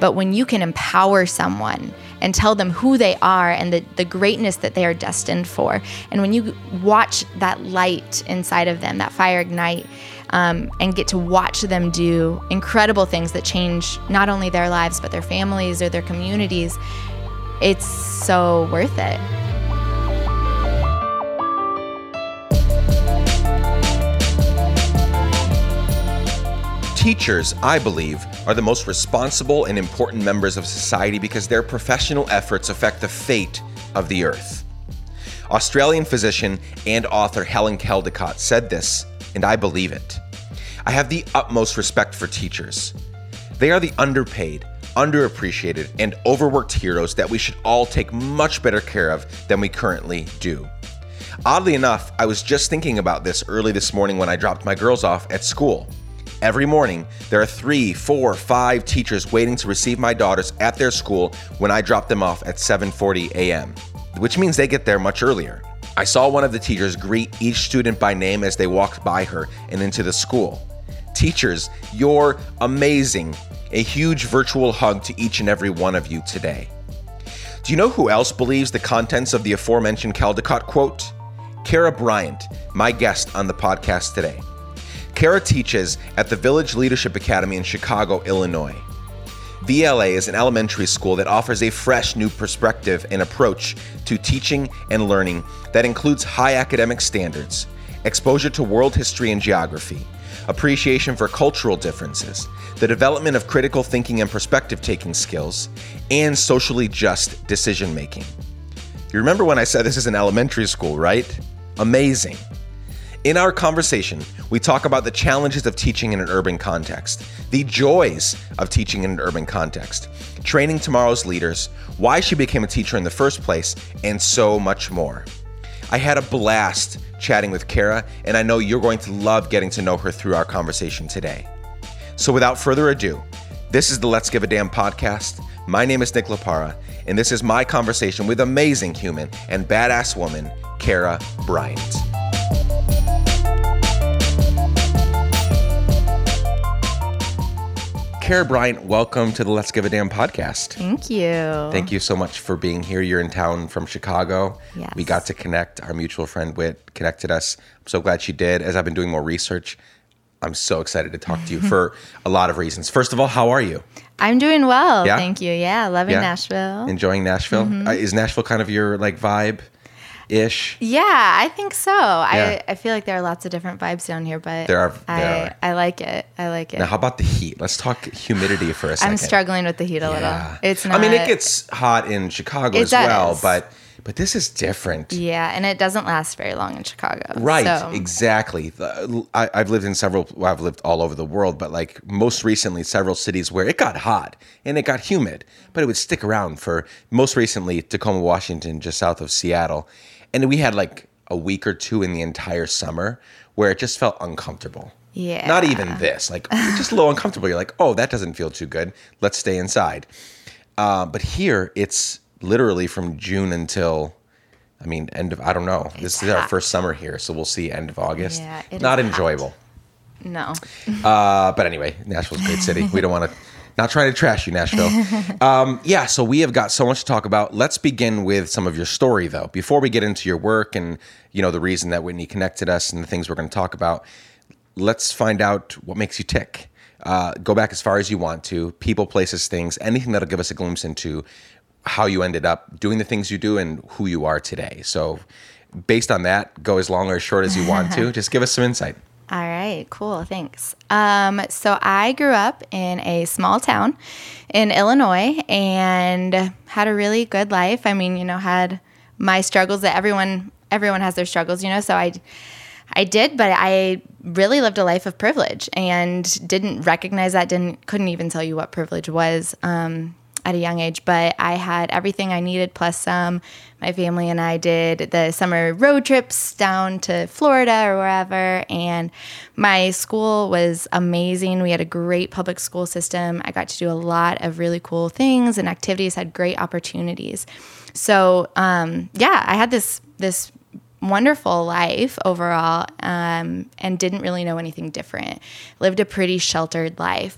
But when you can empower someone and tell them who they are and the, the greatness that they are destined for, and when you watch that light inside of them, that fire ignite, um, and get to watch them do incredible things that change not only their lives, but their families or their communities, it's so worth it. Teachers, I believe, are the most responsible and important members of society because their professional efforts affect the fate of the earth. Australian physician and author Helen Caldicott said this, and I believe it. I have the utmost respect for teachers. They are the underpaid, underappreciated, and overworked heroes that we should all take much better care of than we currently do. Oddly enough, I was just thinking about this early this morning when I dropped my girls off at school. Every morning, there are three, four, five teachers waiting to receive my daughters at their school when I drop them off at 7:40 a.m., which means they get there much earlier. I saw one of the teachers greet each student by name as they walked by her and into the school. Teachers, you're amazing. A huge virtual hug to each and every one of you today. Do you know who else believes the contents of the aforementioned Caldicott quote? Kara Bryant, my guest on the podcast today. Kara teaches at the Village Leadership Academy in Chicago, Illinois. VLA is an elementary school that offers a fresh new perspective and approach to teaching and learning that includes high academic standards, exposure to world history and geography, appreciation for cultural differences, the development of critical thinking and perspective taking skills, and socially just decision making. You remember when I said this is an elementary school, right? Amazing. In our conversation, we talk about the challenges of teaching in an urban context, the joys of teaching in an urban context, training tomorrow's leaders, why she became a teacher in the first place, and so much more. I had a blast chatting with Kara, and I know you're going to love getting to know her through our conversation today. So, without further ado, this is the Let's Give a Damn podcast. My name is Nick Laparra, and this is my conversation with amazing human and badass woman, Kara Bryant. Kara Bryant, welcome to the Let's Give a Damn podcast. Thank you. Thank you so much for being here. You're in town from Chicago. Yes. We got to connect. Our mutual friend Whit connected us. I'm so glad she did. As I've been doing more research, I'm so excited to talk to you for a lot of reasons. First of all, how are you? I'm doing well. Yeah? Thank you. Yeah, loving Yeah? Nashville. Enjoying Nashville? Mm-hmm. Uh, is Nashville kind of your like vibe ish? yeah, I think so. Yeah. I, I feel like there are lots of different vibes down here, but There are- I, are. I like it. I like it. Now, how about the heat? Let's talk humidity for a 2nd I'm struggling with the heat a Yeah. little. It's not. I mean, it gets hot in Chicago as well, but but this is different. Yeah, and it doesn't last very long in Chicago. Right, So, exactly. I, I've lived in several. Well, I've lived all over the world, but like most recently, several cities where it got hot and it got humid, but it would stick around for most recently Tacoma, Washington, just south of Seattle, and we had like a week or two in the entire summer where it just felt uncomfortable. Yeah. Not even this, like just a little uncomfortable. You're like, oh, that doesn't feel too good. Let's stay inside. Uh, but here, it's literally from June until, I mean, end of I don't know. this It's is our first summer here, so we'll see end of August. Yeah, it is Not hot. enjoyable. No. Uh, but anyway, Nashville's a great city. We don't want to. Not trying to trash you, Nashville. Um, yeah, so we have got so much to talk about. Let's begin with some of your story, though. Before we get into your work and you know the reason that Whitney connected us and the things we're going to talk about, let's find out what makes you tick. Uh, go back as far as you want to. People, places, things, anything that'll give us a glimpse into how you ended up doing the things you do and who you are today. So, based on that, go as long or as short as you want to. Just give us some insight. All right, cool. Thanks. Um, so I grew up in a small town in Illinois and had a really good life. I mean, you know, had my struggles that everyone everyone has their struggles, you know. So I I did, but I really lived a life of privilege and didn't recognize that. Didn't couldn't even tell you what privilege was. Um, at a young age, but I had everything I needed plus some. My family and I did the summer road trips down to Florida or wherever, and my school was amazing. We had a great public school system. I got to do a lot of really cool things and activities, had great opportunities. So, um, yeah, I had this this wonderful life overall um, and didn't really know anything different. Lived a pretty sheltered life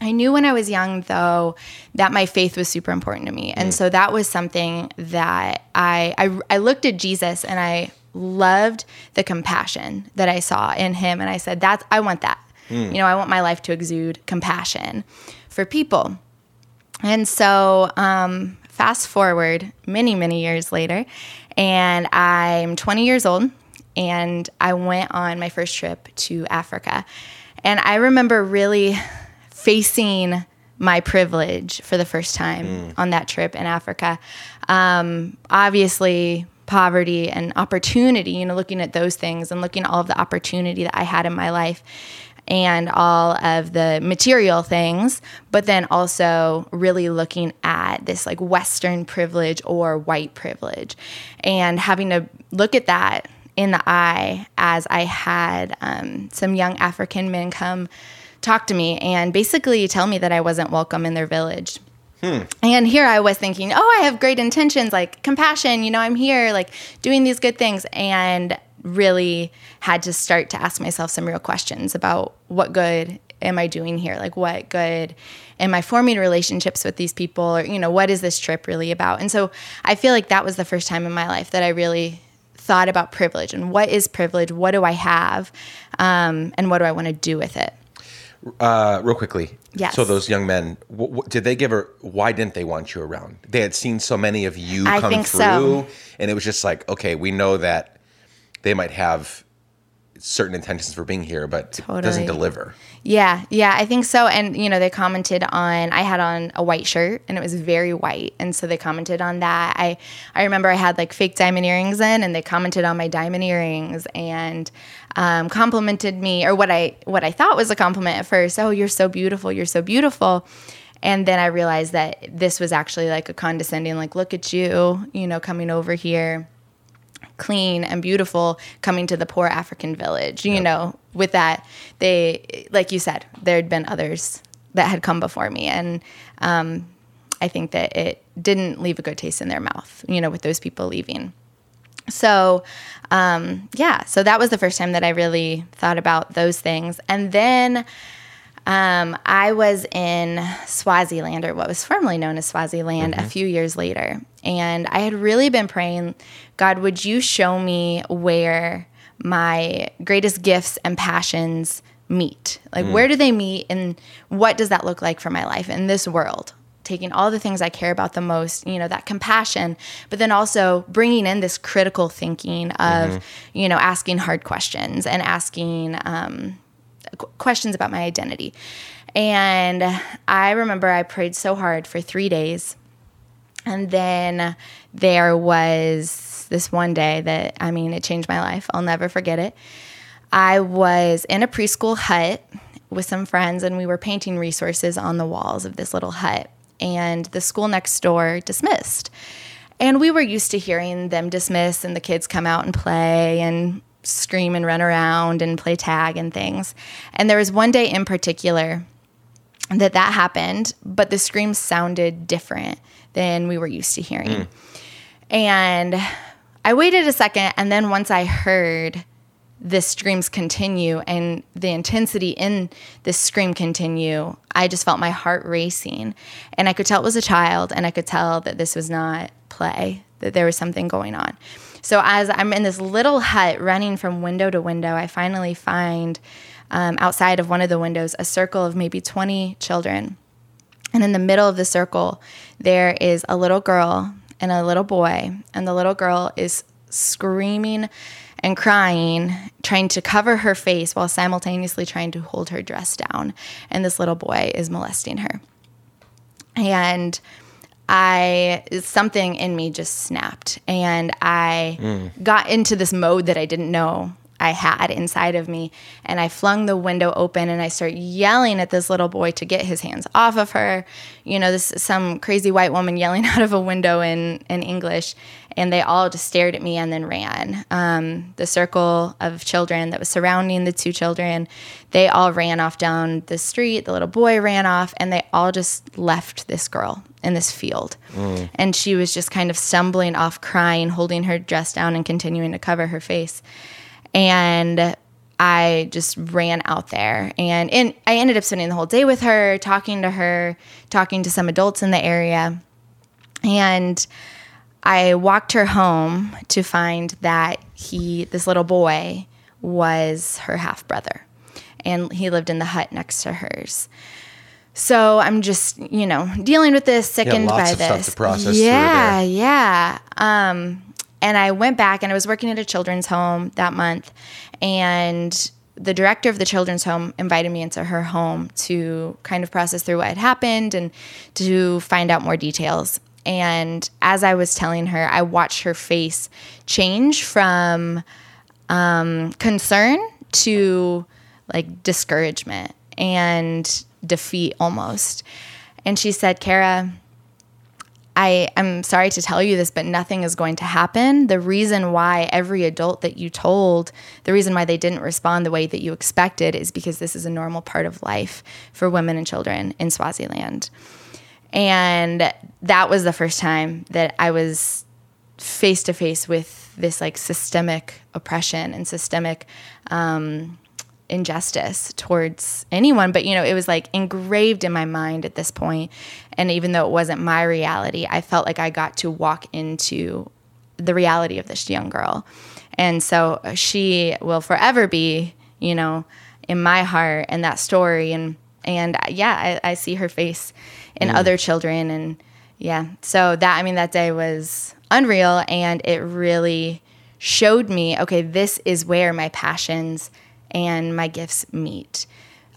I knew when I was young, though, that my faith was super important to me. And so that was something that I, I, I looked at Jesus and I loved the compassion that I saw in him. And I said, that's, I want that. You know, I want my life to exude compassion for people. And so, um, fast forward many, many years later, and I'm 20 years old, and I went on my first trip to Africa. And I remember really facing my privilege for the first time on that trip in Africa. Um, obviously, poverty and opportunity, you know, looking at those things and looking at all of the opportunity that I had in my life and all of the material things, but then also really looking at this like Western privilege or white privilege and having to look at that in the eye as I had um, some young African men come talk to me and basically tell me that I wasn't welcome in their village. And here I was thinking, oh, I have great intentions, like compassion, you know, I'm here, like doing these good things. And really had to start to ask myself some real questions about what good am I doing here? Like, what good am I forming relationships with these people? Or, you know, what is this trip really about? And so I feel like that was the first time in my life that I really thought about privilege and what is privilege? What do I have? Um, and what do I want to do with it? Uh, real quickly. Yes. So those young men, w- w- did they give her? Why didn't they want you around? They had seen so many of you I come think through, so. and it was just like, okay, we know that they might have certain intentions for being here, but it doesn't deliver. Yeah, yeah, I think so. And you know, they commented on I had on a white shirt and it was very white, and so they commented on that. I I remember I had like fake diamond earrings in, and they commented on my diamond earrings and um, complimented me or what I what I thought was a compliment at first. Oh, you're so beautiful. You're so beautiful. And then I realized that this was actually like a condescending, like, look at you, you know, coming over here clean and beautiful coming to the poor African village. You know, with that, they, like you said, there had been others that had come before me. And um, I think that it didn't leave a good taste in their mouth, you know, with those people leaving. So, um, yeah, so that was the first time that I really thought about those things. And then um, I was in Swaziland, or what was formerly known as Swaziland, a few years later. And I had really been praying, God, would you show me where my greatest gifts and passions meet? Like, where do they meet? And what does that look like for my life in this world? Taking all the things I care about the most, you know, that compassion, but then also bringing in this critical thinking of, you know, asking hard questions and asking, um, questions about my identity. And I remember I prayed so hard for three days. And then there was this one day that, I mean, it changed my life. I'll never forget it. I was in a preschool hut with some friends, and we were painting resources on the walls of this little hut. And the school next door dismissed. And we were used to hearing them dismiss and the kids come out and play and scream and run around and play tag and things. And there was one day in particular that that happened, but the screams sounded different than we were used to hearing. Hmm. And I waited a second, and then once I heard the screams continue and the intensity in this scream continue, I just felt my heart racing. And I could tell it was a child, and I could tell that this was not play, that there was something going on. So as I'm in this little hut running from window to window, I finally find um, outside of one of the windows a circle of maybe 20 children. And in the middle of the circle, there is a little girl and a little boy. And the little girl is screaming and crying, trying to cover her face while simultaneously trying to hold her dress down. And this little boy is molesting her. And I something in me just snapped and I mm. got into this mode that I didn't know I had inside of me and I flung the window open and I start yelling at this little boy to get his hands off of her. You know, this is some crazy white woman yelling out of a window in in English and they all just stared at me and then ran. Um, the circle of children that was surrounding the two children, they all ran off down the street. The little boy ran off, and they all just left this girl in this field. And she was just kind of stumbling off, crying, holding her dress down, and continuing to cover her face. And I just ran out there and, and I ended up spending the whole day with her, talking to her, talking to some adults in the area. And I walked her home to find that he, this little boy, was her half brother. And he lived in the hut next to hers. So I'm just, you know, dealing with this, sickened lots by of stuff this. to process yeah, yeah. Um, and I went back and I was working at a children's home that month, and the director of the children's home invited me into her home to kind of process through what had happened and to find out more details. And as I was telling her, I watched her face change from um, concern to like discouragement and defeat almost. And she said, Kara, I am sorry to tell you this, but nothing is going to happen. The reason why every adult that you told, the reason why they didn't respond the way that you expected is because this is a normal part of life for women and children in Swaziland. And that was the first time that I was face to face with this like systemic oppression and systemic um, injustice towards anyone. But you know it was like engraved in my mind at this point. And even though it wasn't my reality i felt like i got to walk into the reality of this young girl. And so she will forever be you know in my heart and that story. And and uh, yeah i, I see her face in mm. other children and yeah so that i mean that day was unreal and it really showed me okay this is where my passions and my gifts meet.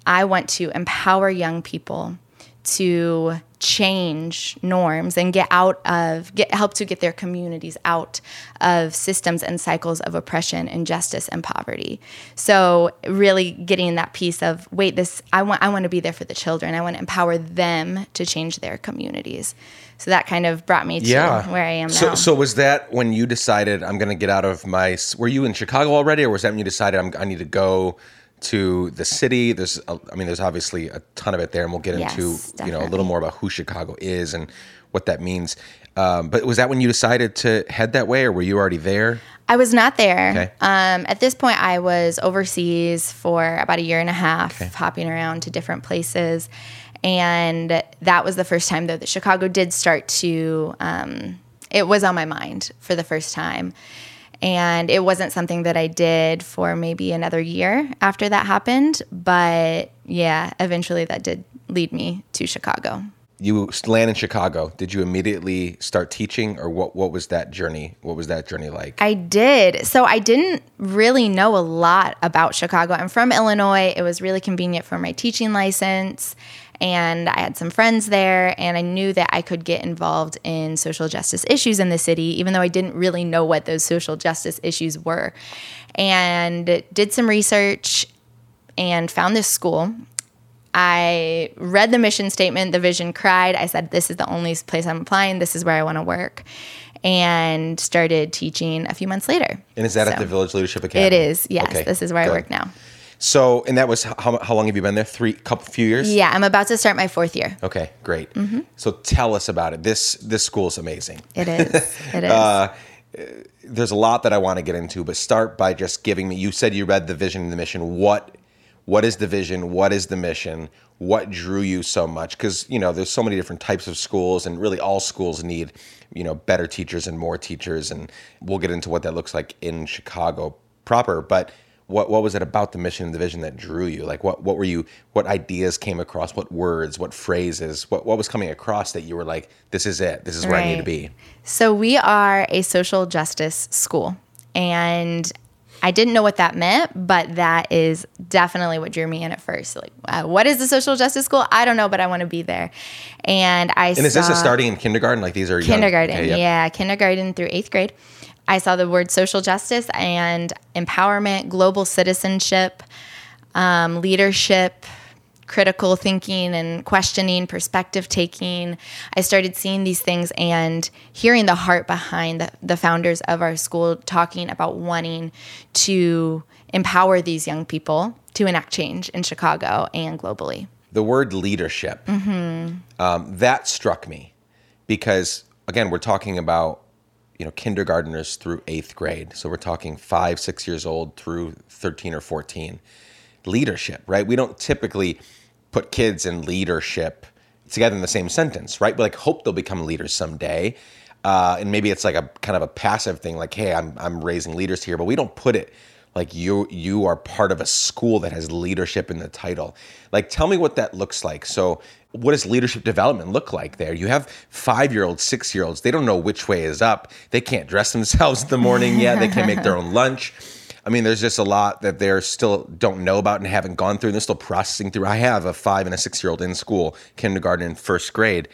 I want to empower young people to change norms and get out of get help to get their communities out of systems and cycles of oppression injustice and poverty so really getting that piece of wait this i want i want to be there for the children i want to empower them to change their communities so that kind of brought me to Yeah. where i am So, now so was that when you decided I'm going to get out of my? Were you in Chicago already, or was that when you decided I'm, I need to go to the city? There's, a- I mean, there's obviously a ton of it there, and we'll get Yes, into you know a little more about who Chicago is and what that means. Um, but was that when you decided to head that way, or were you already there? I was not there. Okay. Um, at this point, I was overseas for about a year and a half, hopping around to different places. And that was the first time, though, that Chicago did start to, um, it was on my mind for the first time. And it wasn't something that I did for maybe another year after that happened. But yeah, eventually that did lead me to Chicago. You land in Chicago. Did you immediately start teaching, or what? What was that journey? What was that journey like? I did. So I didn't really know a lot about Chicago. I'm from Illinois. It was really convenient for my teaching license. And I had some friends there, and I knew that I could get involved in social justice issues in the city, even though I didn't really know what those social justice issues were. And did some research and found this school. I read the mission statement, the vision cried. I said, This is the only place I'm applying. This is where I want to work. And started teaching a few months later. and is that at the Village Leadership Academy? It is, yes. Okay, This is where I work now. So, and that was how, how long have you been there? Three, couple, few years. Yeah, I'm about to start my fourth year. Okay, great. Mm-hmm. So tell us about it. This this school is amazing. It is. It is. Uh, There's a lot that I want to get into, but start by just giving me. You said you read the vision and the mission. What what is the vision? What is the mission? What drew you so much? Because you know, there's so many different types of schools, and really all schools need you know better teachers and more teachers, and we'll get into what that looks like in Chicago proper. But what what was it about the mission and the vision that drew you? Like what what were you? What ideas came across? What words? What phrases? What what was coming across that you were like, this is it. This is where I need to be. So we are a social justice school. And I didn't know what that meant, but that is definitely what drew me in at first. Like, uh, what is the social justice school? I don't know, but I want to be there. And I And is this a starting in kindergarten? Like these are young- kindergarten? okay, yep. Yeah, kindergarten through eighth grade. I saw the word social justice and empowerment, global citizenship, um, leadership, critical thinking and questioning, perspective taking. I started seeing these things and hearing the heart behind the, the founders of our school talking about wanting to empower these young people to enact change in Chicago and globally. the word leadership um, that struck me because again we're talking about you know kindergartners through eighth grade. So we're talking five, six years old through thirteen or fourteen. Leadership, right? We don't typically put kids in leadership together in the same sentence, right? We like hope they'll become leaders someday. Uh, and maybe it's like a kind of a passive thing, like, hey, I'm I'm raising leaders here, but we don't put it like you you are part of a school that has leadership in the title. Like, tell me what that looks like. So, what does leadership development look like there? You have five year olds, six year olds. They don't know which way is up. They can't dress themselves in the morning yet. They can't make their own lunch. I mean, there's just a lot that they're still don't know about and haven't gone through. And they're still processing through. I have a five and a six year old in school, kindergarten and first grade.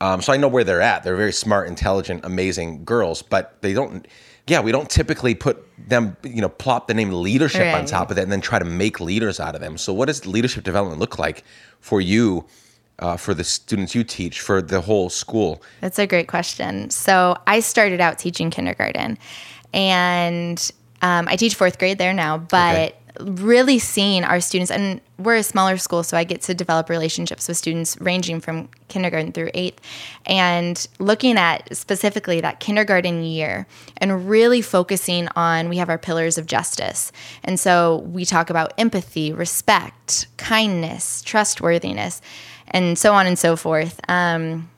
Um, so I know where they're at. They're very smart, intelligent, amazing girls, but they don't. Yeah, we don't typically put them, you know, plop the name leadership on top of that and then try to make leaders out of them. So, what does leadership development look like for you, uh, for the students you teach, for the whole school? That's a great question. So I started out teaching kindergarten, and um, I teach fourth grade there now. But really seeing our students, and we're a smaller school, so I get to develop relationships with students ranging from kindergarten through eighth, and looking at specifically that kindergarten year, and really focusing on we have our pillars of justice, and so we talk about empathy, respect, kindness, trustworthiness. And so on and so forth. Um,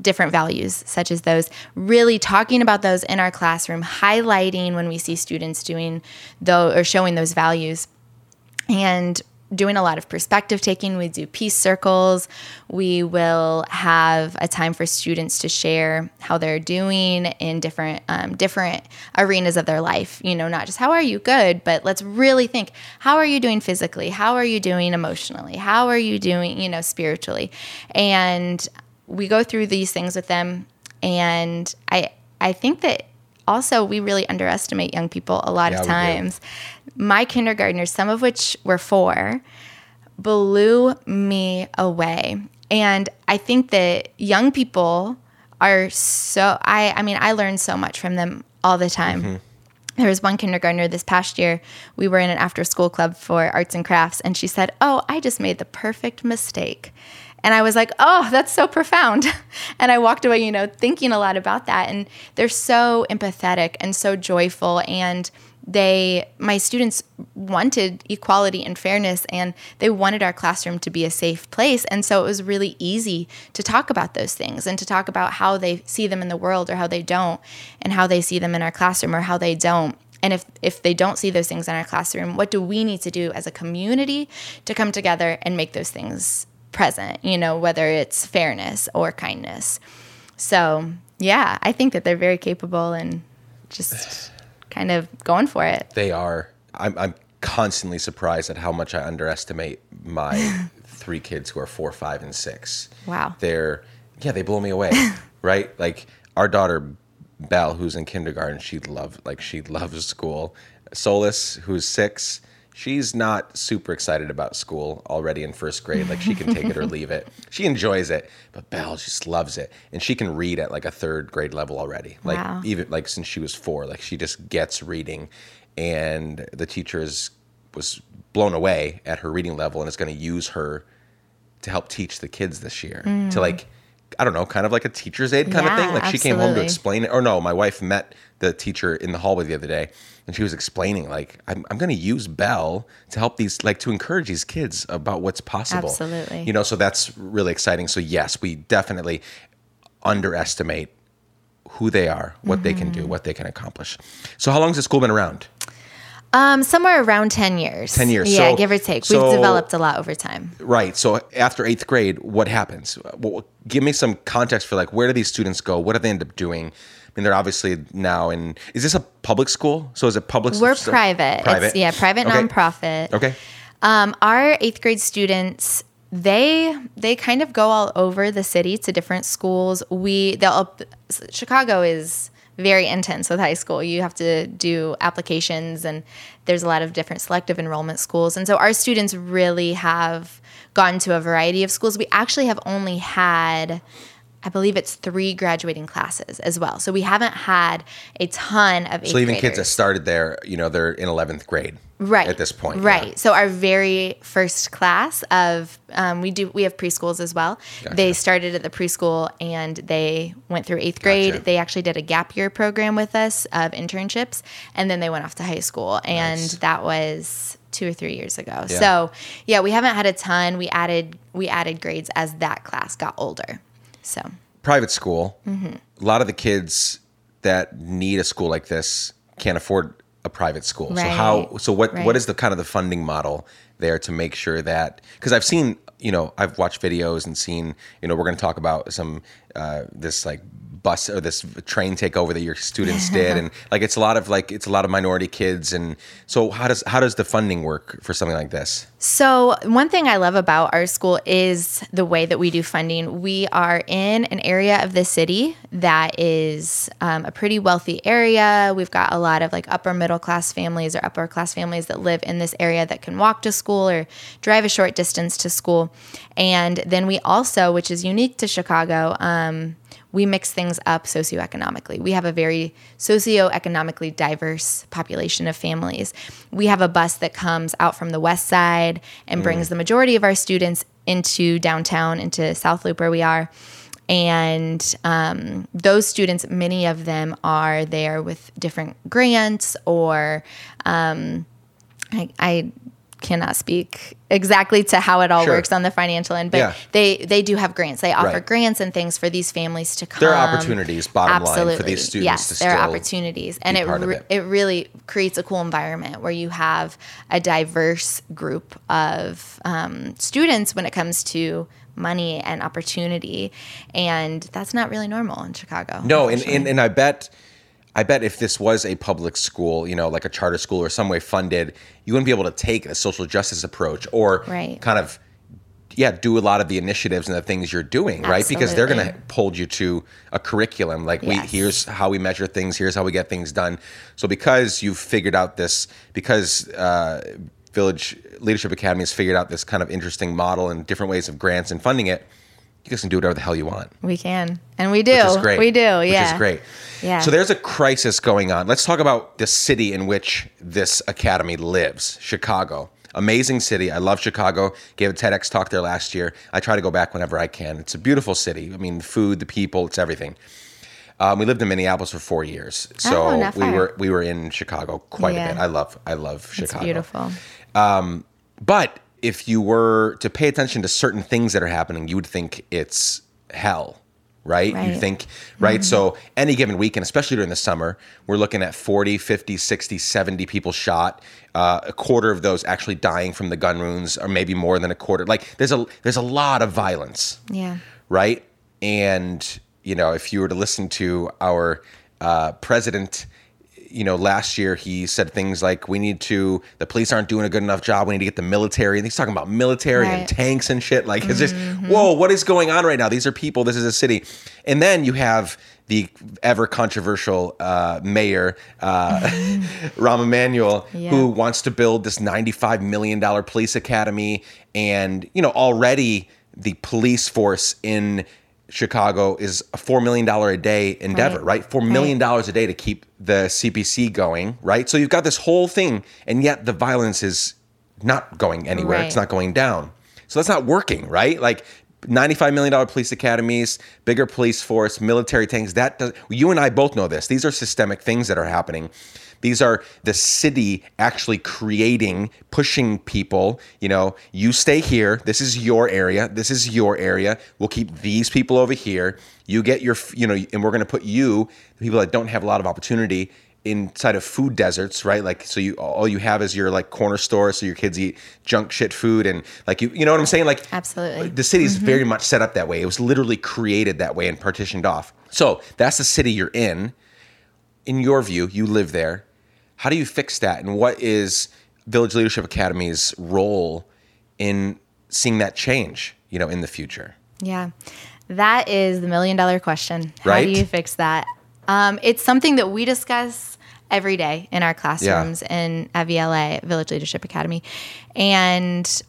different values such as those really talking about those in our classroom highlighting when we see students doing though or showing those values and doing a lot of perspective taking. We do peace circles. We will have a time for students to share how they're doing in different um, different arenas of their life. You know not just how are you? Good but let's really think how are you doing physically? How are you doing emotionally? How are you doing you know spiritually? And we go through these things with them and i i think that also we really underestimate young people a lot Yeah, of times my kindergartners some of which were four blew me away and i think that young people are so i i mean i learned so much from them all the time mm-hmm. there was one kindergartner this past year. We were in an after school club for arts and crafts, and she said, Oh, I just made the perfect mistake. And I was like, Oh, that's so profound. And I walked away, you know, thinking a lot about that. And they're so empathetic and so joyful. And they, my students wanted equality and fairness, and they wanted our classroom to be a safe place. And so it was really easy to talk about those things and to talk about how they see them in the world or how they don't, and how they see them in our classroom or how they don't. And if, if they don't see those things in our classroom, what do we need to do as a community to come together and make those things present, you know, whether it's fairness or kindness? So, yeah, I think that they're very capable and just kind of going for it. They are. I'm, I'm constantly surprised at how much I underestimate my three kids who are four, five, and six. Wow. They're, yeah, they blow me away, right? Like our daughter, Belle, who's in kindergarten, she loves, like, she loves school. Solus, who's six, she's not super excited about school already in first grade. Like, she can take it or leave it. She enjoys it, but Belle just loves it. And she can read at like a third grade level already. Like, Wow. even like since she was four, like she just gets reading, and the teacher is was blown away at her reading level and is going to use her to help teach the kids this year to mm. like I don't know, kind of like a teacher's aid kind of Mm. Thing. Like she came home to explain it. Or no, my wife met the teacher in the hallway the other day, and she was explaining like I'm, I'm going to use Belle to help these like to encourage these kids about what's possible. Absolutely. You know, so that's really exciting. So yes, we definitely underestimate who they are, what they can Mm-hmm. do, what they can accomplish. So how long has the school been around? Um, somewhere around 10 years. 10 years. Yeah, So- give or take. so- We've developed a lot over time. Right. So after eighth grade, what happens? Well, give me some context for like where do these students go? What do they end up doing? I mean, they're obviously now in. Is this a public school? So is it public? School? We're so- private. Private. It's, yeah, private Okay. nonprofit. Okay. Um, our eighth grade students, they they kind of go all over the city to different schools. We they'll Chicago is very intense with high school. You have to do applications, and there's a lot of different selective enrollment schools. And so our students really have gone to a variety of schools. We actually have only had I believe it's three graduating classes as well. So we haven't had a ton of So even kids that started there, you know, they're in 11th grade. right At this point. yeah. right so our very first class of um, we do we have preschools as well they started at the preschool and they went through eighth grade Gotcha. they actually did a gap year program with us of internships and then they went off to high school and Nice. that was two or three years ago Yeah. so yeah we haven't had a ton we added we added grades as that class got older so Private school, Mm-hmm. a lot of the kids that need a school like this can't afford a private school. So how? So what? Right. What is the kind of the funding model there to make sure that? Because I've seen, you know, I've watched videos and seen, you know, we're going to talk about some uh, this like bus or this train takeover that your students did, and like it's a lot of like it's a lot of minority kids, and so how does how does the funding work for something like this? So, one thing I love about our school is the way that we do funding. We are in an area of the city that is um, a pretty wealthy area. We've got a lot of like upper middle class families or upper class families that live in this area that can walk to school or drive a short distance to school. And then we also, which is unique to Chicago, um, we mix things up socioeconomically. We have a very socioeconomically diverse population of families. We have a bus that comes out from the west side and brings the majority of our students into downtown, into South Loop, where we are. And um, those students, many of them are there with different grants or um, I, I cannot speak exactly to how it all Sure. works on the financial end, but Yeah. they they do have grants. They offer Right. grants and things for these families to come. There are opportunities, bottom line, for these students Yes, to there are opportunities, and it, re- it. it really creates a cool environment where you have a diverse group of um, students when it comes to money and opportunity, and that's not really normal in Chicago. No, and, and and I bet, I bet if this was a public school, you know, like a charter school or some way funded, you wouldn't be able to take a social justice approach or Right. kind of, yeah, do a lot of the initiatives and the things you're doing, right? Because they're going to Absolutely. hold you to a curriculum. Like we, here's how we measure things. Here's how we get things done. So because you've figured out this, because uh, Village Leadership Academy has figured out this kind of interesting model and different ways of grants and funding it. You guys can do whatever the hell you want we can, and we do. which is great. We do. Yeah, which is great. Yeah. So there's a crisis going on. Let's talk about the city in which this academy lives, Chicago. Amazing city. I love Chicago. Gave a TEDx talk there last year. I try to go back whenever I can. It's a beautiful city. I mean, the food, the people, it's everything. Um, we lived in Minneapolis for four years, so Oh, we were we were in Chicago quite Yeah. a bit. I love I love It's Chicago. beautiful. But if you were to pay attention to certain things that are happening, you would think it's hell, right? You Right. think, right? So any given weekend, especially during the summer, we're looking at 40, 50, 60, 70 people shot. Uh, a quarter of those actually dying from the gun wounds, or maybe more than a quarter. Like there's a there's a lot of violence Yeah. right? And you know, if you were to listen to our uh, president, you know, last year he said things like, "We need to. The police aren't doing a good enough job. We need to get the military." And he's talking about military and Right. Mm-hmm. tanks and shit. Like it's just, whoa, what is going on right now? These are people. This is a city. And then you have the ever controversial uh, mayor uh, Rahm Emanuel, Yeah. who wants to build this $95 million police academy. And, you know, already the police force in Chicago is a $4 million a day endeavor, Right. right? $4 million a day to keep the CPC going, right? So you've got this whole thing, and yet the violence is not going anywhere. It's not going down. So that's not working, right? Like, $95 million police academies, bigger police force, military tanks. That does, you and I both know this. These are systemic things that are happening. These are the city actually creating, pushing people. You know, you stay here. This is your area. This is your area. We'll keep these people over here. You get your, you know, and we're going to put you, the people that don't have a lot of opportunity, inside of food deserts, right? Like, so you all you have is your like corner store, so your kids eat junk shit food, and like you, you know what I'm saying? Like, Absolutely. the city's very much set up that way. It was literally created that way and partitioned off. So that's the city you're in. In your view, you live there. How do you fix that? And what is Village Leadership Academy's role in seeing that change, you know, in the future? Yeah. That is the million dollar question. How Right? do you fix that? Um, it's something that we discuss every day in our classrooms in at VLA, Village Leadership Academy. And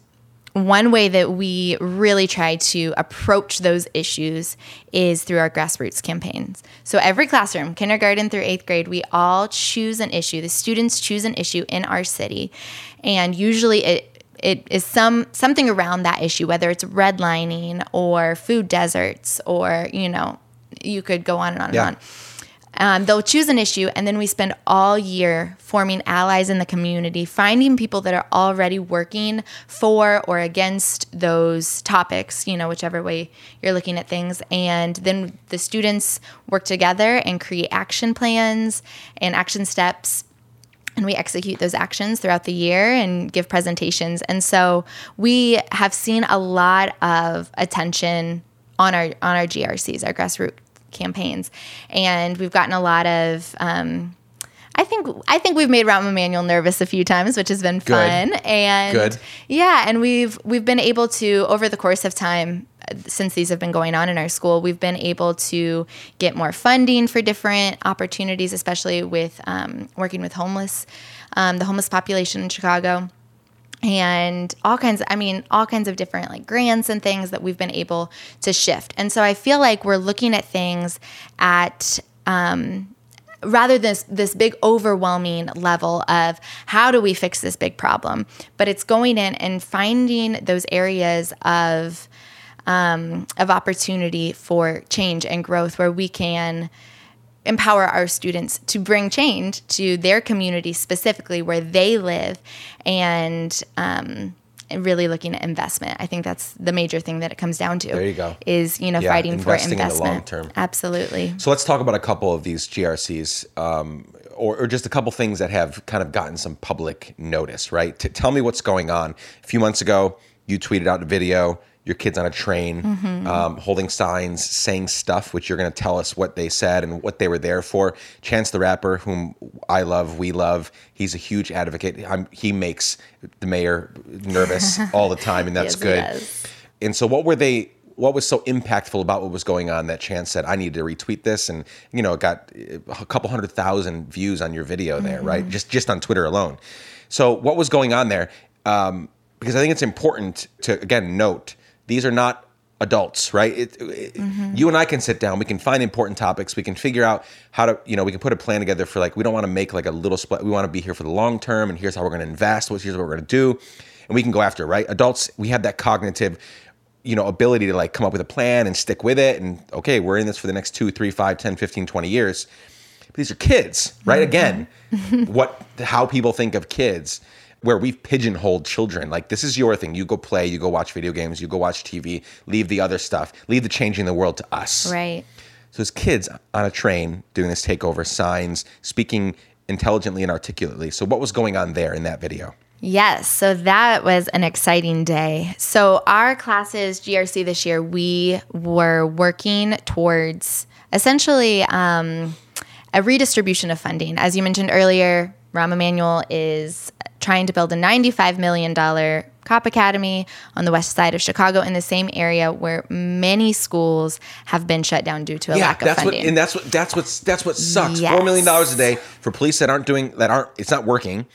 one way that we really try to approach those issues is through our grassroots campaigns. So every classroom, kindergarten through eighth grade, we all choose an issue. The students choose an issue in our city, and usually it it is some something around that issue, whether it's redlining or food deserts, or you know, you could go on and on Yeah. and on. Um, they'll choose an issue, and then we spend all year forming allies in the community, finding people that are already working for or against those topics, you know, whichever way you're looking at things. And then the students work together and create action plans and action steps and we execute those actions throughout the year and give presentations. And so we have seen a lot of attention on our on our GRCs, our grassroots campaigns, and we've gotten a lot of. Um, I think I think we've made Rahm Emanuel nervous a few times, which has been fun. And Good. yeah, and we've we've been able to over the course of time uh, since these have been going on in our school, we've been able to get more funding for different opportunities, especially with um, working with homeless, um, the homeless population in Chicago and all kinds i mean all kinds of different like grants and things that we've been able to shift. And so i feel like we're looking at things at um, rather this, this big overwhelming level of how do we fix this big problem? But it's going in and finding those areas of um, of opportunity for change and growth where we can empower our students to bring change to their community specifically where they live and um, really looking at investment i think that's the major thing that it comes down to There you go. is you know Yeah, fighting for investing in the long term. absolutely So let's talk about a couple of these GRCs, um, or, or just a couple things that have kind of gotten some public notice, right? T- tell me what's going on. A few months ago, you tweeted out a video. Your kids on a train, Mm-hmm. um, holding signs, saying stuff, which you're going to tell us what they said and what they were there for. Chance the Rapper, whom I love, we love, he's a huge advocate. I'm, he makes the mayor nervous all the time, and that's Yes, good. And so, what were they? What was so impactful about what was going on that Chance said, "I need to retweet this," and you know, it got a couple hundred thousand views on your video there, right? Just just on Twitter alone. So, what was going on there? Um, because I think it's important to again note these are not adults, right? It, it- mm-hmm. You and I can sit down. We can find important topics. We can figure out how to, you know, we can put a plan together for like we don't want to make like a little split. We want to be here for the long term, and here's how we're going to invest. What's here's what we're going to do, and we can go after right? Adults, we have that cognitive, you know, ability to like come up with a plan and stick with it, and okay, we're in this for the next two, three, five, 10, 15, 20 years. But these are kids, right? Mm-hmm. Again, what how people think of kids where we've pigeonholed children. Like this is your thing. You go play, you go watch video games, you go watch TV, leave the other stuff, leave the changing the world to us. right So as kids on a train doing this takeover, signs, speaking intelligently and articulately. So what was going on there in that video? Yes, so that was an exciting day. So, our classes, GRC this year, we were working towards essentially um, a redistribution of funding. As you mentioned earlier, Rahm Emanuel is trying to build a $95 million cop academy on the west side of Chicago in the same area where many schools have been shut down due to a lack of that's funding. what and that's what that's what's that's what sucks. Yes. Four million dollars a day for police that aren't doing that aren't it's not working.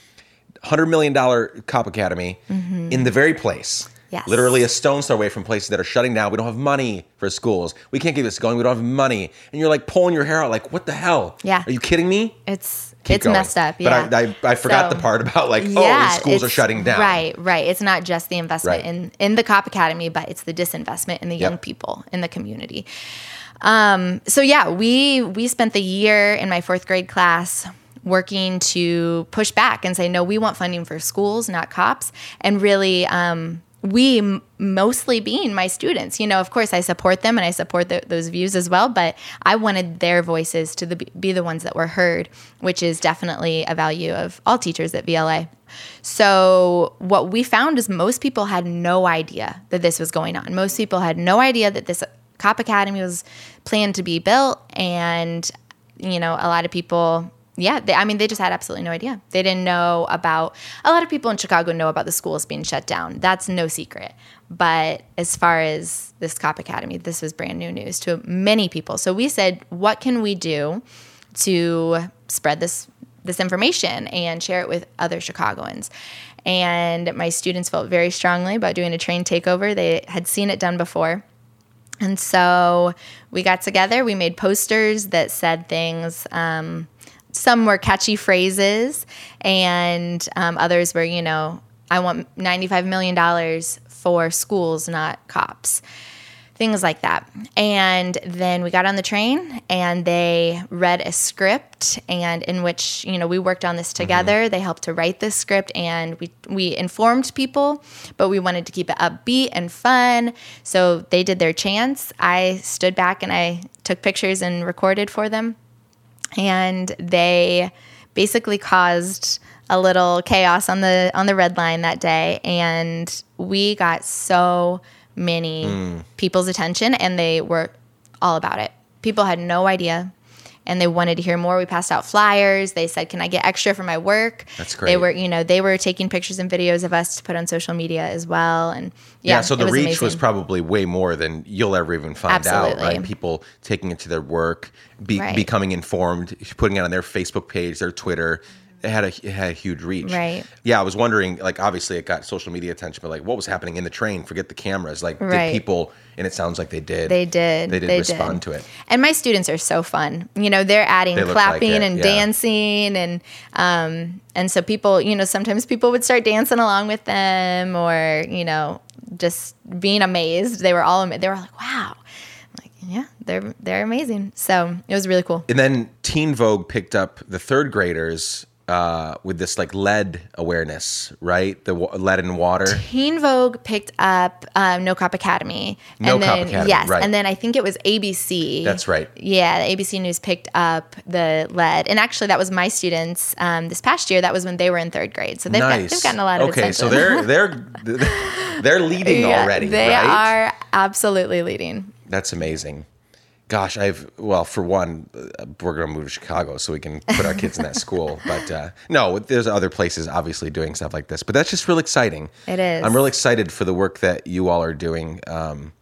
Hundred million dollar cop academy in the very place. Mm-hmm. Yes. Literally a stone's throw away from places that are shutting down. We don't have money for schools. We can't keep this going. We don't have money. And you're like pulling your hair out, like, what the hell? Yeah. Are you kidding me? it's Keep it's going. messed up. Yeah. But I, I, I forgot So- the part about like, oh, these schools are shutting down. Right, right. It's not just the investment Right. in in the cop academy, but it's the disinvestment in the young Yep. people in the community. Um, so yeah, we we spent the year in my fourth grade class working to push back and say no, we want funding for schools, not cops, and really. Um, we mostly being my students, you know, of course I support them and I support th those views as well, but I wanted their voices to the, be the ones that were heard, which is definitely a value of all teachers at VLA. So, what we found is most people had no idea that this was going on. Most people had no idea that this cop academy was planned to be built. And, you know, a lot of people, yeah, they, I mean, they just had absolutely no idea. They didn't know about, a lot of people in Chicago know about the schools being shut down. That's no secret. But as far as this cop academy, this was brand new news to many people. So, we said, what can we do to spread this this information and share it with other Chicagoans. And my students felt very strongly about doing a train takeover. They had seen it done before. And so we got together, we made posters that said things. Um, some were catchy phrases, and um, others were, you know, I want $95 million for schools, not cops things like that. And then we got on the train and they read a script and in which, you know, we worked on this mm-hmm. together. Mm-hmm. They helped to write this script and we we informed people, but we wanted to keep it upbeat and fun. So they did their chance. I stood back and I took pictures and recorded for them. And they basically caused a little chaos on the on the red line that day and we got so many mm. people's attention and they were all about it. People had no idea and they wanted to hear more. We passed out flyers. They said, "Can I get extra for my work?" That's great. They were, you know, they were taking pictures and videos of us to put on social media as well. And yeah, yeah so the was reach amazing. was probably way more than you'll ever even find Absolutely. out. Right? People taking it to their work, be, right. becoming informed, putting it on their Facebook page, their Twitter it had a it had a huge reach. Right. Yeah, I was wondering, like, obviously it got social media attention, but like, what was happening in the train? Forget the cameras. Like, right. did people? And it sounds like they did. They did. They did they respond did. to it. And my students are so fun. You know, they're adding they clapping like and yeah. dancing, and um, and so people, you know, sometimes people would start dancing along with them, or you know, just being amazed. They were all they were like, wow Like, yeah, they're they're amazing. So it was really cool. And then Teen Vogue picked up the third graders uh, with this like lead awareness, right? The w- lead in water. Teen Vogue picked up um, No Cop Academy. No and Cop then, Academy, yes, right. and then I think it was ABC. That's right. Yeah, the ABC News picked up the lead, and actually that was my students um, this past year. That was when they were in third grade, so they've, nice. got, they've gotten a lot of okay, so they're they're they're leading yeah, already. They right? are absolutely leading. That's amazing. Gosh, I've well, for one, uh, we're going to move to Chicago so we can put our kids in that school. But uh, no, there's other places obviously doing stuff like this. But that's just really exciting. It is. I'm really excited for the work that you all are doing. Um,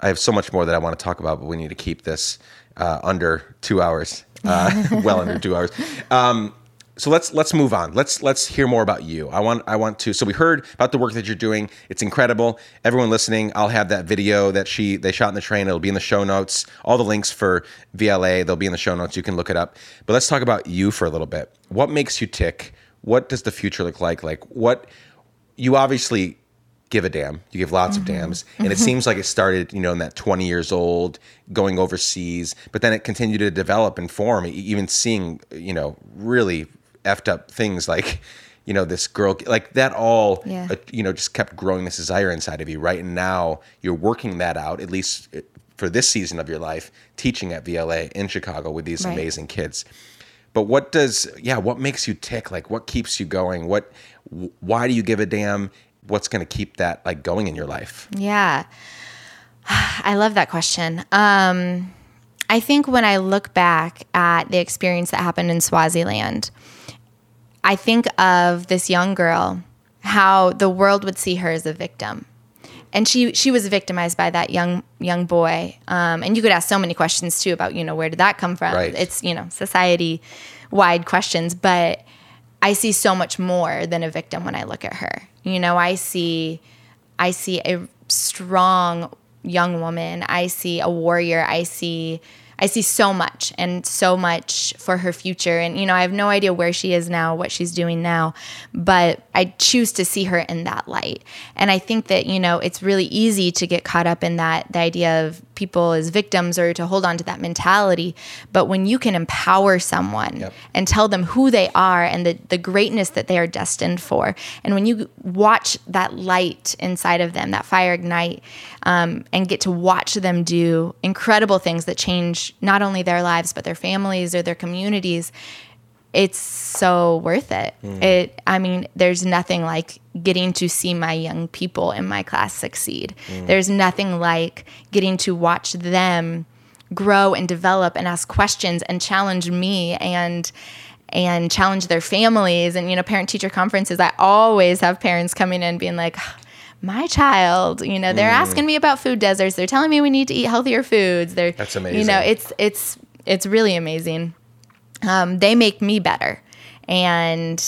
I have so much more that I want to talk about, but we need to keep this uh, under two hours, uh, well under two hours. Um, so let's let's move on. Let's let's hear more about you. I want I want to. So we heard about the work that you're doing. It's incredible. Everyone listening, I'll have that video that she they shot in the train. It'll be in the show notes. All the links for VLA they'll be in the show notes. You can look it up. But let's talk about you for a little bit. What makes you tick? What does the future look like? Like what you obviously give a damn. You give lots mm-hmm. of dams. And it mm-hmm. seems like it started, you know, in that 20 years old, going overseas, but then it continued to develop and form, even seeing, you know, really effed up things like you know this girl like that all yeah. uh, you know just kept growing this desire inside of you right? And now you're working that out at least uh, for this season of your life teaching at VLA in Chicago with these right. amazing kids. But what does yeah what makes you tick? Like what keeps you going? What why do you give a damn? What's going to keep that like going in your life? Yeah. I love that question. Um I think when I look back at the experience that happened in Swaziland I think of this young girl, how the world would see her as a victim. And she she was victimized by that young young boy. Um, and you could ask so many questions too about you know where did that come from? Right. It's you know society wide questions, but I see so much more than a victim when I look at her. You know, I see I see a strong young woman. I see a warrior. I see I see so much and so much for her future. And, you know, I have no idea where she is now, what she's doing now, but I choose to see her in that light. And I think that, you know, it's really easy to get caught up in that, the idea of people as victims or to hold on to that mentality. But when you can empower someone yep. and tell them who they are and the, the greatness that they are destined for, and when you watch that light inside of them, that fire ignite, um, and get to watch them do incredible things that change not only their lives but their families or their communities it's so worth it. Mm. It I mean, there's nothing like getting to see my young people in my class succeed. Mm. There's nothing like getting to watch them grow and develop and ask questions and challenge me and and challenge their families and you know parent teacher conferences I always have parents coming in being like my child, you know, they're mm. asking me about food deserts. They're telling me we need to eat healthier foods. They're That's amazing. You know, it's it's it's really amazing. Um, they make me better. And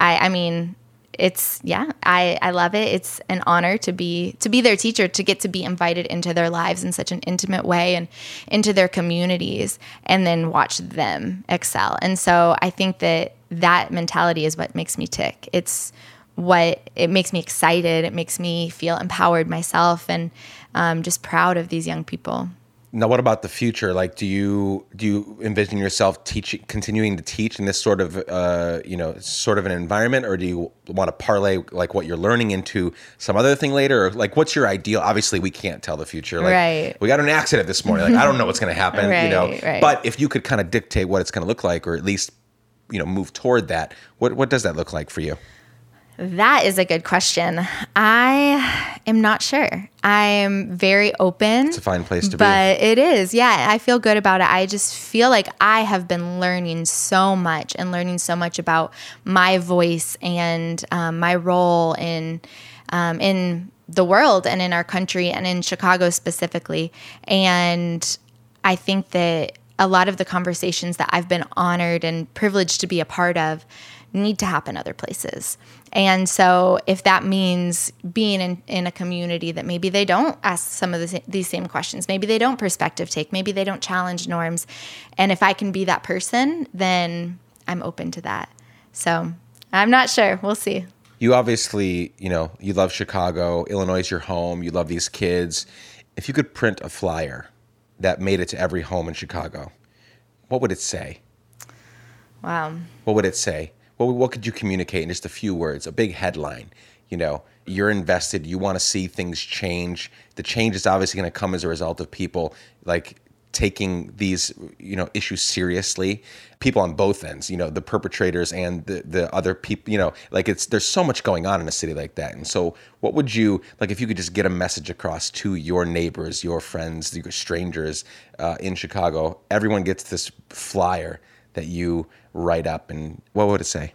I I mean, it's yeah, I I love it. It's an honor to be to be their teacher, to get to be invited into their lives in such an intimate way and into their communities, and then watch them excel. And so I think that that mentality is what makes me tick. It's what it makes me excited. It makes me feel empowered myself, and um, just proud of these young people. Now, what about the future? Like, do you do you envision yourself teaching, continuing to teach in this sort of, uh, you know, sort of an environment, or do you want to parlay like what you're learning into some other thing later? Or like, what's your ideal? Obviously, we can't tell the future. Like, right. We got an accident this morning. Like, I don't know what's going to happen. right, you know. Right. But if you could kind of dictate what it's going to look like, or at least, you know, move toward that, what what does that look like for you? That is a good question. I am not sure. I am very open. It's a fine place to but be. But it is. Yeah, I feel good about it. I just feel like I have been learning so much and learning so much about my voice and um, my role in um, in the world and in our country and in Chicago specifically. And I think that a lot of the conversations that I've been honored and privileged to be a part of need to happen other places. And so, if that means being in, in a community that maybe they don't ask some of the, these same questions, maybe they don't perspective take, maybe they don't challenge norms, and if I can be that person, then I'm open to that. So, I'm not sure. We'll see. You obviously, you know, you love Chicago. Illinois is your home. You love these kids. If you could print a flyer that made it to every home in Chicago, what would it say? Wow. What would it say? What, what could you communicate in just a few words, a big headline? You know, you're invested, you want to see things change. The change is obviously going to come as a result of people like taking these you know issues seriously people on both ends you know the perpetrators and the the other people you know like it's there's so much going on in a city like that and so what would you like if you could just get a message across to your neighbors your friends your strangers uh, in chicago everyone gets this flyer that you write up and what would it say?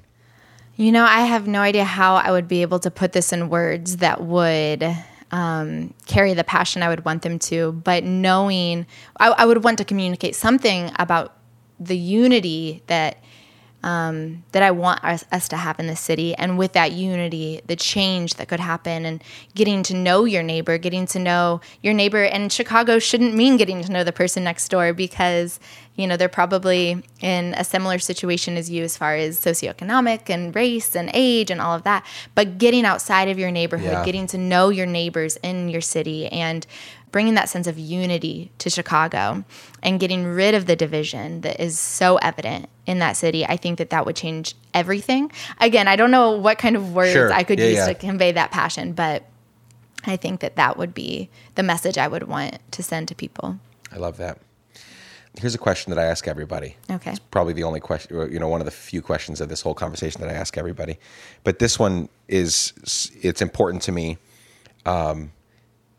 You know, I have no idea how I would be able to put this in words that would um, carry the passion I would want them to. But knowing, I, I would want to communicate something about the unity that um, that I want us, us, to have in the city. And with that unity, the change that could happen and getting to know your neighbor, getting to know your neighbor. And Chicago shouldn't mean getting to know the person next door because, you know, they're probably in a similar situation as you as far as socioeconomic and race and age and all of that. But getting outside of your neighborhood, yeah. getting to know your neighbors in your city and bringing that sense of unity to Chicago and getting rid of the division that is so evident in that city, I think that that would change everything. Again, I don't know what kind of words sure. I could yeah, use yeah. to convey that passion, but I think that that would be the message I would want to send to people. I love that. Here's a question that I ask everybody. Okay. It's probably the only question, you know, one of the few questions of this whole conversation that I ask everybody. But this one is, it's important to me. Um,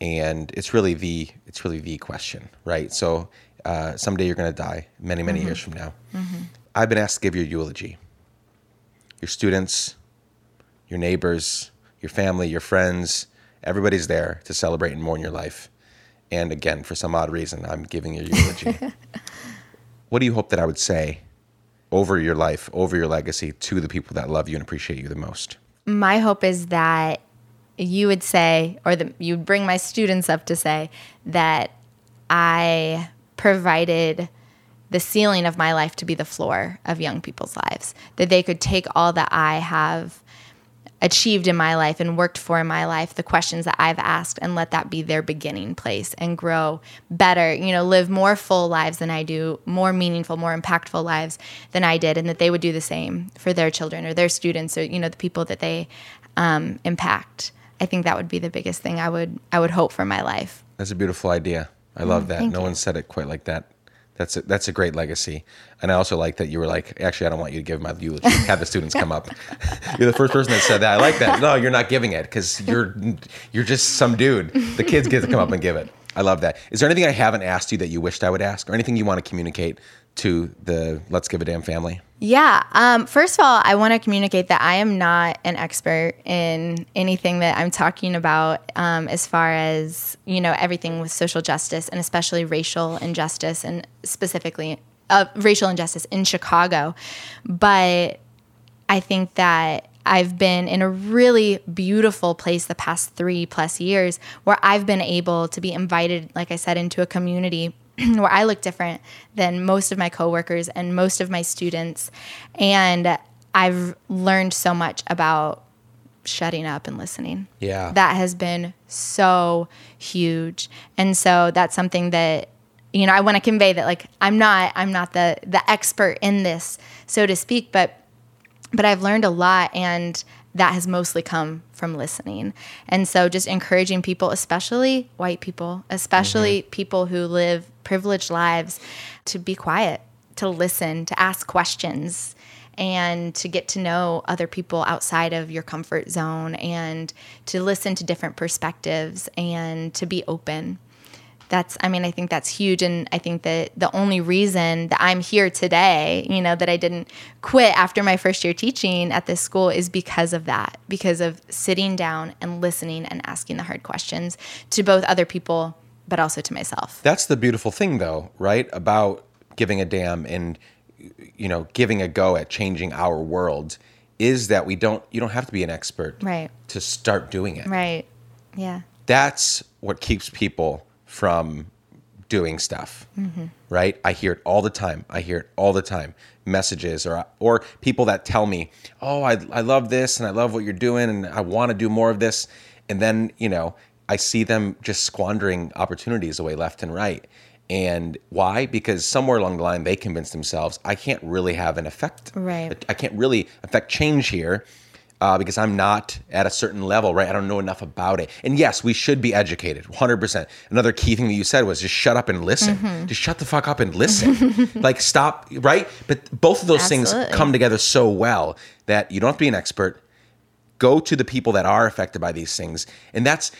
and it's really the it's really the question, right? So uh, someday you're going to die, many many mm-hmm. years from now. Mm-hmm. I've been asked to give your eulogy. Your students, your neighbors, your family, your friends, everybody's there to celebrate and mourn your life. And again, for some odd reason, I'm giving your eulogy. what do you hope that I would say over your life, over your legacy to the people that love you and appreciate you the most? My hope is that you would say, or the, you'd bring my students up to say that I provided the ceiling of my life to be the floor of young people's lives, that they could take all that I have achieved in my life and worked for in my life, the questions that I've asked, and let that be their beginning place and grow better, you know, live more full lives than I do, more meaningful, more impactful lives than I did, and that they would do the same for their children or their students or, you know, the people that they um, impact. I think that would be the biggest thing I would I would hope for my life. That's a beautiful idea. I love mm, that. No you. one said it quite like that. That's a, that's a great legacy. And I also like that you were like, actually, I don't want you to give my eulogy. Have the students come up. you're the first person that said that. I like that. No, you're not giving it because you're you're just some dude. The kids get to come up and give it. I love that. Is there anything I haven't asked you that you wished I would ask, or anything you want to communicate to the Let's Give a Damn family? Yeah. Um, first of all, I want to communicate that I am not an expert in anything that I'm talking about um, as far as, you know, everything with social justice and especially racial injustice and specifically uh, racial injustice in Chicago. But I think that I've been in a really beautiful place the past three plus years where I've been able to be invited, like I said, into a community where I look different than most of my coworkers and most of my students. And I've learned so much about shutting up and listening. Yeah. That has been so huge. And so that's something that you know, I want to convey that like I'm not I'm not the the expert in this, so to speak, but but I've learned a lot and that has mostly come from listening. And so just encouraging people, especially white people, especially mm-hmm. people who live privileged lives, to be quiet, to listen, to ask questions, and to get to know other people outside of your comfort zone and to listen to different perspectives and to be open. That's i mean i think that's huge and i think that the only reason that i'm here today you know that i didn't quit after my first year teaching at this school is because of that because of sitting down and listening and asking the hard questions to both other people but also to myself that's the beautiful thing though right about giving a damn and you know giving a go at changing our world is that we don't you don't have to be an expert right to start doing it right yeah that's what keeps people from doing stuff. Mm-hmm. Right? I hear it all the time. I hear it all the time. Messages or or people that tell me, "Oh, I I love this and I love what you're doing and I want to do more of this." And then, you know, I see them just squandering opportunities away left and right. And why? Because somewhere along the line they convince themselves, I can't really have an effect. Right. I can't really affect change here uh, because I'm not at a certain level, right? I don't know enough about it. And yes, we should be educated, 100%. Another key thing that you said was just shut up and listen. Mm-hmm. Just shut the fuck up and listen. like stop, right? But both of those Absolutely. things come together so well that you don't have to be an expert. Go to the people that are affected by these things. And that's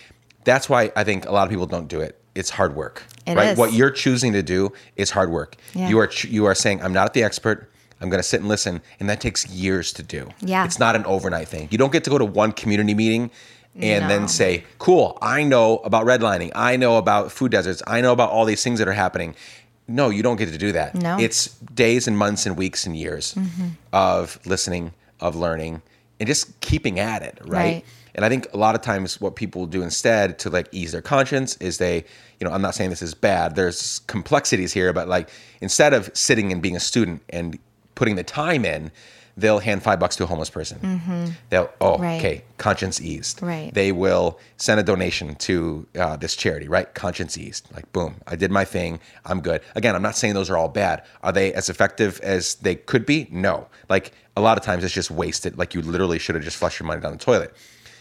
that's why I think a lot of people don't do it. It's hard work. It right? Is. What you're choosing to do is hard work. Yeah. You are you are saying I'm not the expert. I'm going to sit and listen. And that takes years to do. Yeah. It's not an overnight thing. You don't get to go to one community meeting and no. then say, cool, I know about redlining. I know about food deserts. I know about all these things that are happening. No, you don't get to do that. No. It's days and months and weeks and years mm-hmm. of listening, of learning, and just keeping at it, right? right? And I think a lot of times what people do instead to like ease their conscience is they, you know, I'm not saying this is bad. There's complexities here, but like instead of sitting and being a student and putting the time in, they'll hand five bucks to a homeless person. Mm-hmm. They'll, oh, right. okay, conscience eased. Right. They will send a donation to uh, this charity, right? Conscience eased. Like, boom, I did my thing. I'm good. Again, I'm not saying those are all bad. Are they as effective as they could be? No. Like, a lot of times it's just wasted. Like, you literally should have just flushed your money down the toilet.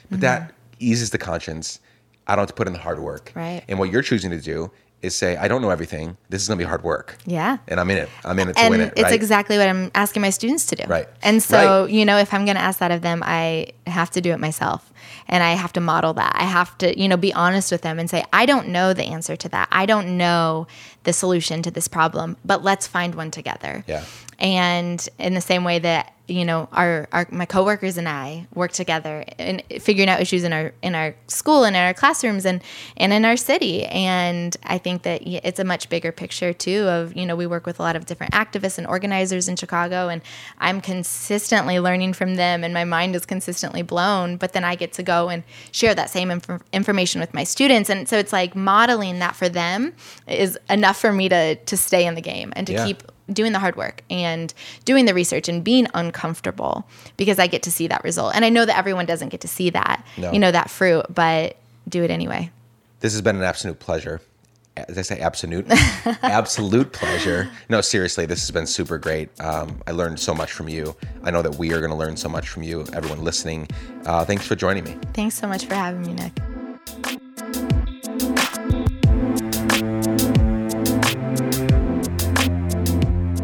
But mm-hmm. that eases the conscience. I don't have to put in the hard work. Right. And what you're choosing to do is say, I don't know everything. This is going to be hard work. Yeah. And I'm in it. I'm in it to and win it. It's exactly what I'm asking my students to do. Right. And so, right. you know, if I'm going to ask that of them, I have to do it myself and I have to model that. I have to, you know, be honest with them and say, I don't know the answer to that. I don't know the solution to this problem, but let's find one together. Yeah. And in the same way that you know our, our my coworkers and I work together in figuring out issues in our in our school and in our classrooms and and in our city. And I think that it's a much bigger picture too of you know we work with a lot of different activists and organizers in Chicago and I'm consistently learning from them and my mind is consistently blown. But then I get to go and share that same inf- information with my students. And so it's like modeling that for them is enough for me to to stay in the game and to yeah. keep doing the hard work and doing the research and being uncomfortable because I get to see that result. And I know that everyone doesn't get to see that, no. you know, that fruit, but do it anyway. This has been an absolute pleasure. Did I say absolute? absolute pleasure. No, seriously, this has been super great. Um, I learned so much from you. I know that we are going to learn so much from you, everyone listening. Uh, thanks for joining me. Thanks so much for having me, Nick.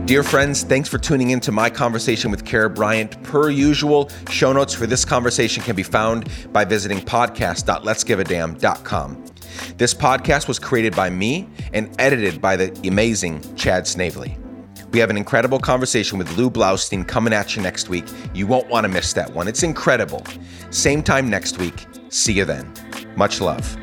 Dear friends, thanks for tuning in to my conversation with Kara Bryant. Per usual, show notes for this conversation can be found by visiting podcast.letsgiveadamn.com. This podcast was created by me and edited by the amazing Chad Snavely. We have an incredible conversation with Lou Blaustein coming at you next week. You won't want to miss that one. It's incredible. Same time next week. See you then. Much love.